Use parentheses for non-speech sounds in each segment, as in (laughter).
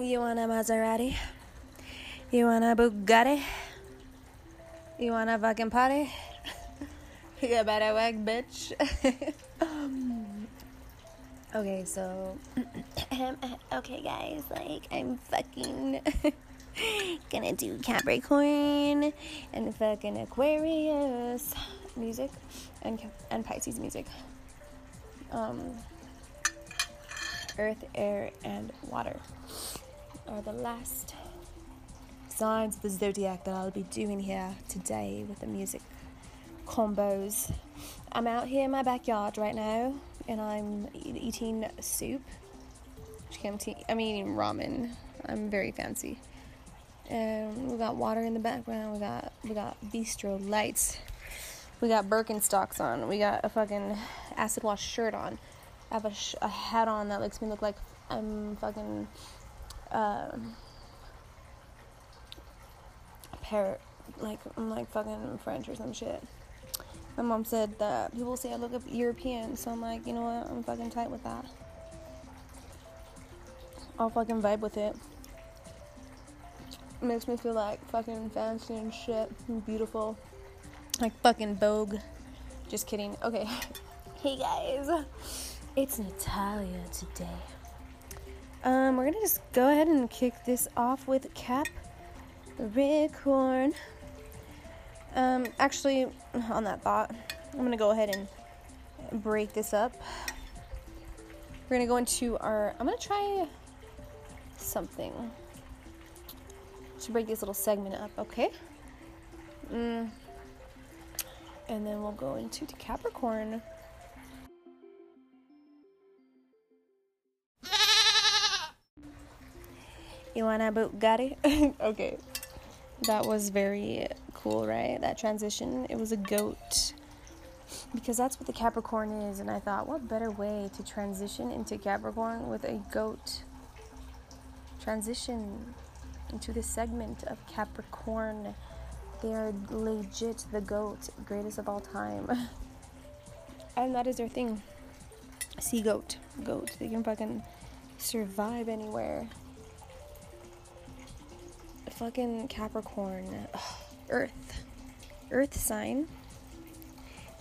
You want a Maserati? You want a Bugatti? You want a fucking party? (laughs) you better work, bitch. (laughs) okay, so. (clears throat) okay, guys, like, I'm fucking (laughs) gonna do Capricorn and fucking Aquarius music and, and Pisces music. Um, earth, air, and water are the last signs of the zodiac that I'll be doing here today with the music combos. I'm out here in my backyard right now and I'm eating soup. I'm eating ramen. I'm very fancy. And we got water in the background. We got we got bistro lights. We got Birkenstocks on. We got a fucking acid wash shirt on. I have a, sh- a hat on that makes me look like I'm fucking Um, a parrot. Like I'm like fucking French or some shit. My mom said that people say I look European, so I'm like, you know what? I'm fucking tight with that. I'll fucking vibe with it. it makes me feel like fucking fancy and shit and beautiful. Like fucking Vogue. Just kidding. Okay. (laughs) hey guys. It's Natalia today. Um, we're gonna just go ahead and kick this off with Cap Capricorn. Um, actually, on that thought, I'm gonna go ahead and break this up. We're gonna go into our. I'm gonna try something to break this little segment up, okay? Mm. And then we'll go into Capricorn. You want a Bugatti? (laughs) okay. That was very cool, right? That transition. It was a goat. Because that's what the Capricorn is. And I thought, what better way to transition into Capricorn with a goat? Transition into this segment of Capricorn. They are legit the goat, greatest of all time. (laughs) and that is their thing. Sea goat. Goat. They can fucking survive anywhere fucking Capricorn, Ugh. Earth, Earth sign.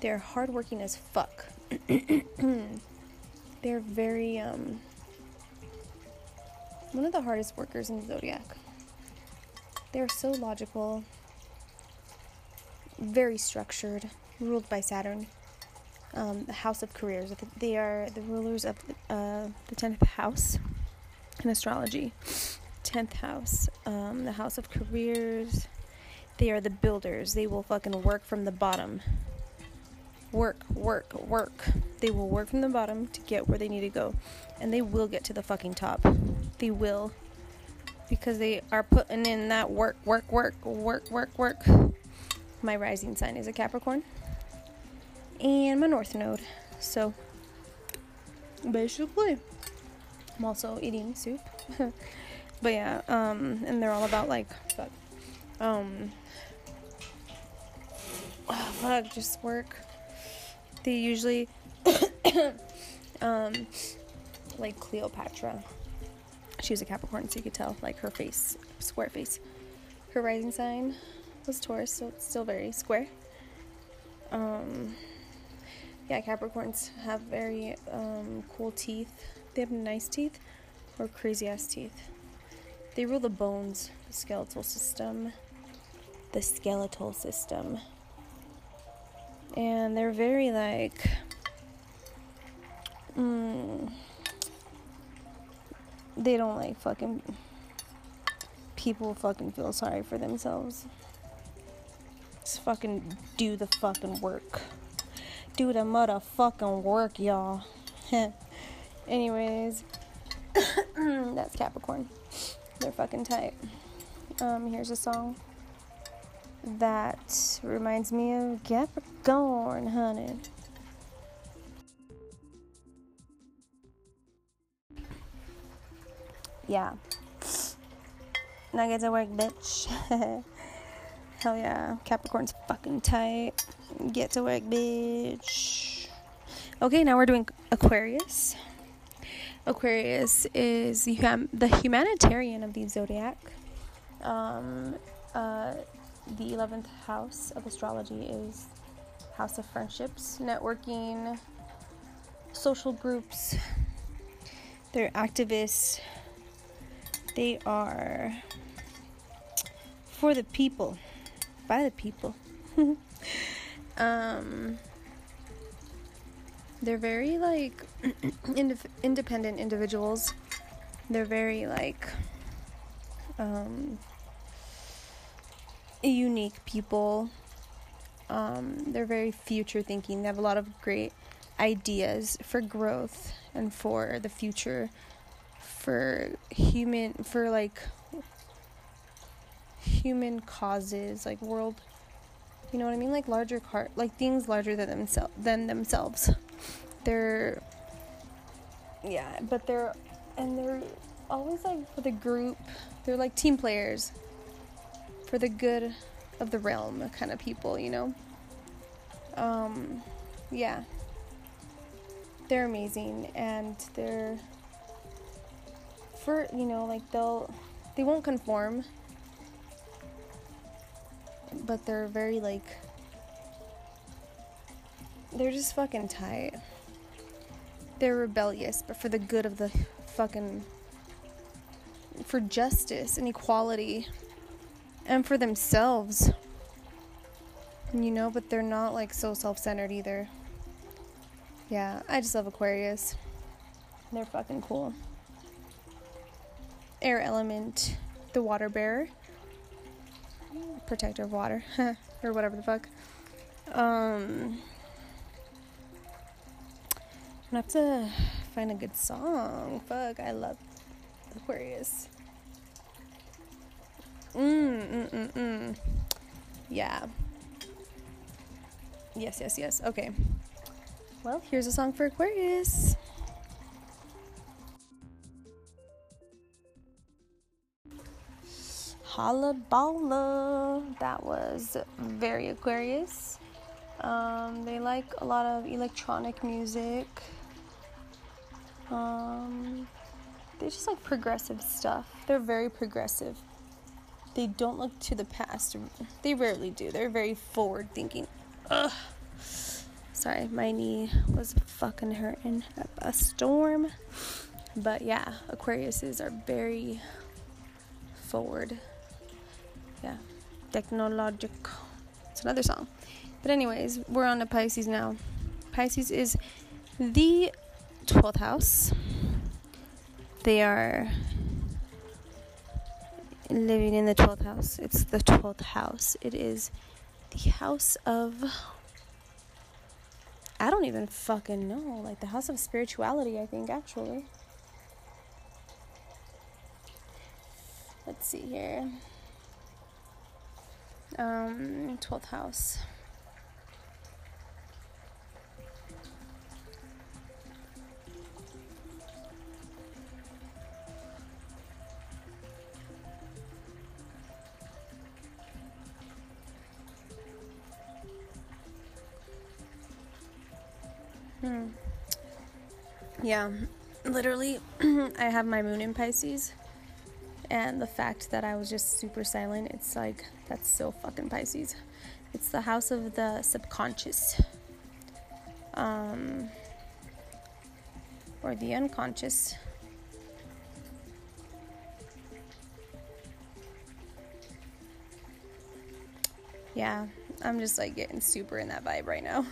They're hardworking as fuck. (clears throat) They're very um one of the hardest workers in the zodiac. They're so logical, very structured, ruled by Saturn. Um, the house of careers. They are the rulers of uh, the tenth house in astrology. 10th house, um, the house of careers. They are the builders. They will fucking work from the bottom. Work, work, work. They will work from the bottom to get where they need to go. And they will get to the fucking top. They will. Because they are putting in that work, work, work, work, work, work. My rising sign is a Capricorn. And my north node. So, basically, I'm also eating soup. (laughs) But yeah, um, and they're all about like, fuck, um, oh, (sighs) fuck, just work. They usually, (coughs) um, like Cleopatra. She was a Capricorn, so you could tell, like her face, square face. Her rising sign was Taurus, so it's still very square. Um, yeah, Capricorns have very um, cool teeth. They have nice teeth or crazy ass teeth. They rule the bones, the skeletal system, the skeletal system. And they're very like. Mm, they don't like fucking. People fucking feel sorry for themselves. Just fucking do the fucking work. Do the motherfucking work, y'all. (laughs) Anyways, (coughs) that's Capricorn. They're fucking tight. Um, here's a song that reminds me of Capricorn, honey. Yeah. Now get to work, bitch. (laughs) Hell yeah. Capricorn's fucking tight. Get to work, bitch. Okay, now we're doing Aquarius. Aquarius is the, hum- the humanitarian of the zodiac. Um, uh, the 11th house of astrology is house of friendships, networking, social groups. They're activists. They are for the people, by the people. (laughs) um, they're very like (clears throat) ind- independent individuals. They're very like um, unique people. Um, they're very future thinking. They have a lot of great ideas for growth and for the future, for human, for like human causes, like world. You know what I mean? Like larger car, like things larger than themselves than themselves. They're yeah, but they're and they're always like for the group. They're like team players for the good of the realm kind of people, you know? Um, yeah. They're amazing and they're for, you know, like they'll they won't conform. But they're very like they're just fucking tight. They're rebellious, but for the good of the fucking for justice and equality and for themselves. You know, but they're not like so self centered either. Yeah, I just love Aquarius. They're fucking cool. Air element, the water bearer, protector of water, (laughs) or whatever the fuck. Um, I have to find a good song. Fuck, I love Aquarius. Mm, mm, mm, mm. Yeah. Yes, yes, yes. Okay. Well, here's a song for Aquarius. Holla. That was very Aquarius. Um, they like a lot of electronic music. Um, they just like progressive stuff. They're very progressive they don't look to the past. They rarely do. They're very forward thinking. Ugh. Sorry, my knee was fucking hurting at a storm. But yeah, Aquariuses are very forward. Yeah, technological. It's another song. But, anyways, we're on to Pisces now. Pisces is the 12th house. They are living in the 12th house. It's the 12th house. It is the house of. I don't even fucking know. Like the house of spirituality, I think, actually. Let's see here. Um, 12th house. Yeah, literally, (clears throat) I have my moon in Pisces, and the fact that I was just super silent, it's like, that's so fucking Pisces. It's the house of the subconscious, um, or the unconscious. Yeah, I'm just like getting super in that vibe right now.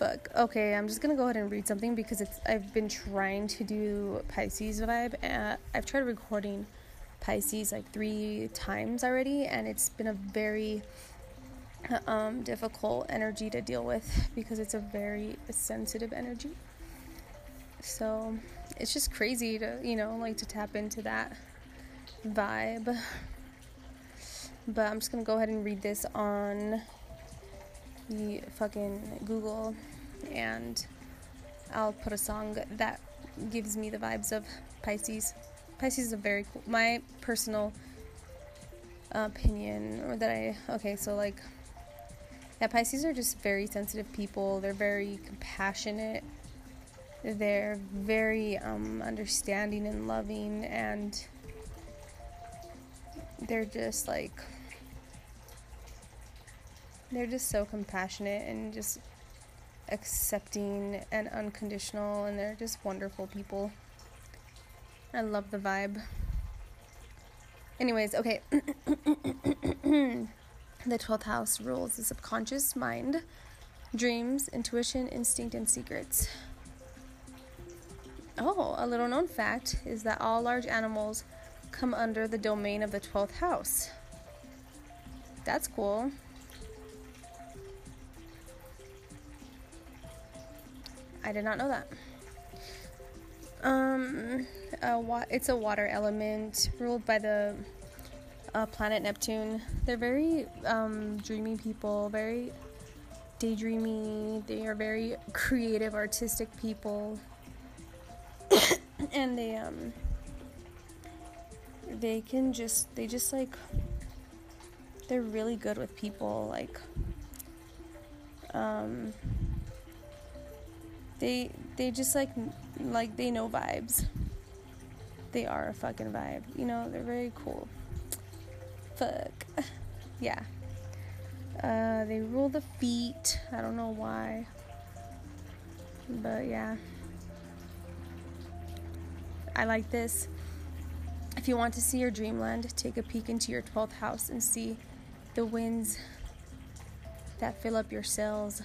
Fuck. Okay, I'm just gonna go ahead and read something because it's I've been trying to do Pisces vibe and I've tried recording Pisces like three times already and it's been a very um, difficult energy to deal with because it's a very sensitive energy. So it's just crazy to, you know, like to tap into that vibe. But I'm just gonna go ahead and read this on the fucking Google and I'll put a song that gives me the vibes of Pisces. Pisces is a very cool, my personal opinion, or that I, okay, so like, yeah, Pisces are just very sensitive people. They're very compassionate. they're very um, understanding and loving, and they're just like they're just so compassionate and just accepting and unconditional, and they're just wonderful people. I love the vibe. Anyways, okay. (clears throat) the 12th house rules the subconscious mind, dreams, intuition, instinct, and secrets. Oh, a little known fact is that all large animals come under the domain of the 12th house. That's cool. I did not know that. Um, wa- it's a water element ruled by the uh, planet Neptune. They're very um, dreamy people, very daydreamy. They are very creative, artistic people, (coughs) and they um they can just they just like they're really good with people like um they they just like like they know vibes. They are a fucking vibe. You know, they're very cool. Fuck. (laughs) Yeah. Uh, they rule the feet. I don't know why. But yeah. I like this. If you want to see your dreamland, take a peek into your 12th house and see the winds that fill up your cells.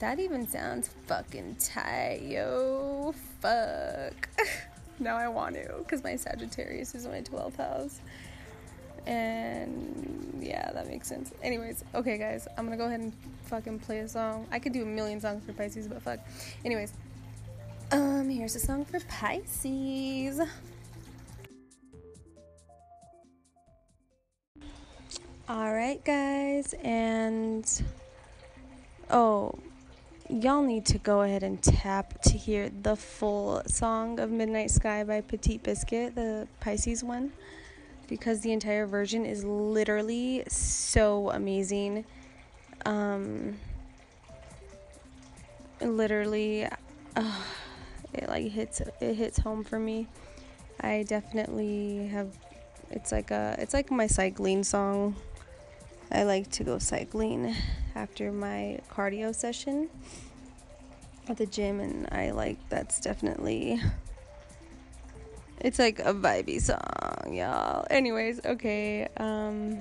That even sounds fucking tight, yo. Fuck. (laughs) now I want to, because my Sagittarius is my 12th house. And yeah, that makes sense. Anyways, okay, guys, I'm gonna go ahead and fucking play a song. I could do a million songs for Pisces, but fuck. Anyways, um, here's a song for Pisces. All right, guys, and oh, y'all need to go ahead and tap to hear the full song of Midnight Sky by Petit Biscuit, the Pisces one, because the entire version is literally so amazing. Um, literally, uh, it like hits it hits home for me. I definitely have. It's like a it's like my cycling song. I like to go cycling after my cardio session at the gym, and I like that's definitely. It's like a vibey song, y'all. Anyways, okay. Um.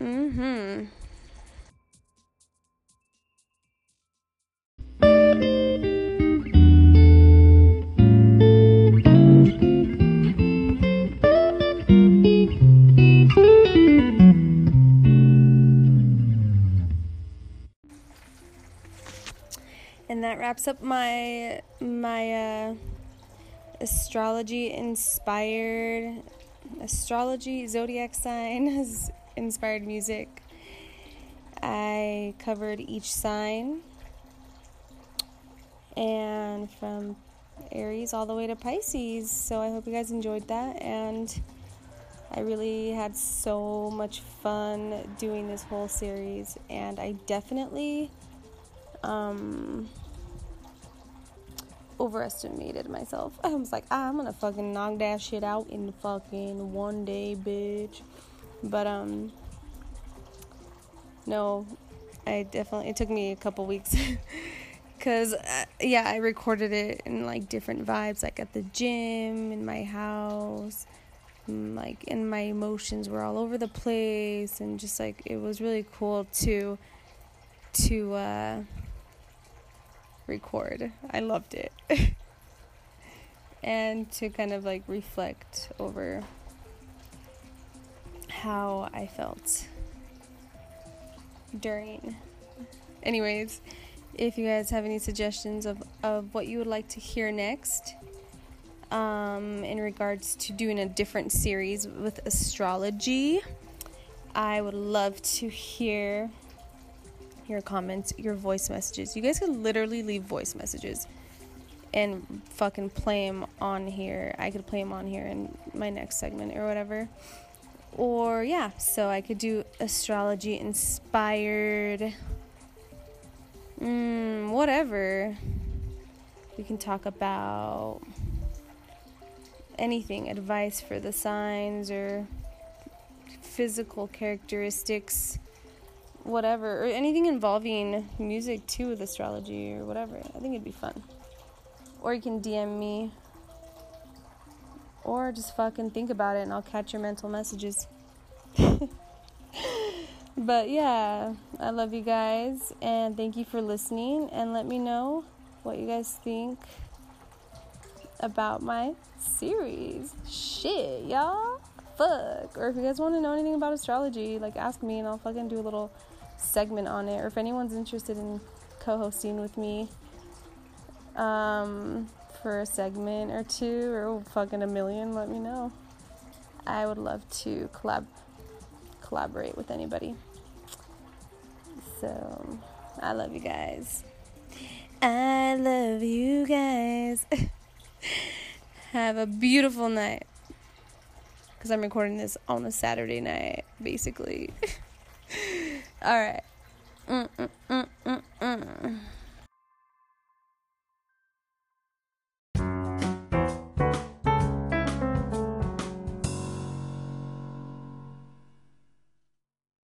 Mhm. Wraps up my my uh, astrology inspired astrology zodiac sign (laughs) has inspired music. I covered each sign. And from aries all the way to pisces. So i hope you guys enjoyed that. And i really had so much fun doing this whole series. And i definitely um, overestimated myself. I was like, ah, I'm gonna fucking knock that shit out in fucking one day, bitch. But um, no, I definitely. It took me a couple weeks. (laughs) Cause uh, yeah, I recorded it in like different vibes, like at the gym, in my house, and, like and my emotions were all over the place, and just like it was really cool to to uh record. I loved it. (laughs) and to kind of like reflect over how I felt during. Anyways, if you guys have any suggestions of, of what you would like to hear next, um, in regards to doing a different series with astrology, I would love to hear your comments, your voice messages. You guys could literally leave voice messages and fucking play them on here. I could play them on here in my next segment or whatever. Or, yeah, so I could do astrology inspired Mm, whatever. We can talk about anything, advice for the signs or physical characteristics, whatever, or anything involving music too with astrology or whatever. I think it'd be fun. Or you can DM me. Or just fucking think about it and I'll catch your mental messages. (laughs) but yeah, I love you guys and thank you for listening and let me know what you guys think about my series. Shit, y'all. Fuck. Or if you guys want to know anything about astrology, like ask me and I'll fucking do a little segment on it. Or if anyone's interested in co hosting with me um, for a segment or two or fucking a million, let me know. I would love to collab collaborate with anybody. So, I love you guys. I love you guys. (laughs) Have a beautiful night. Because I'm recording this on a Saturday night, basically. (laughs) All right. Mm, mm, mm,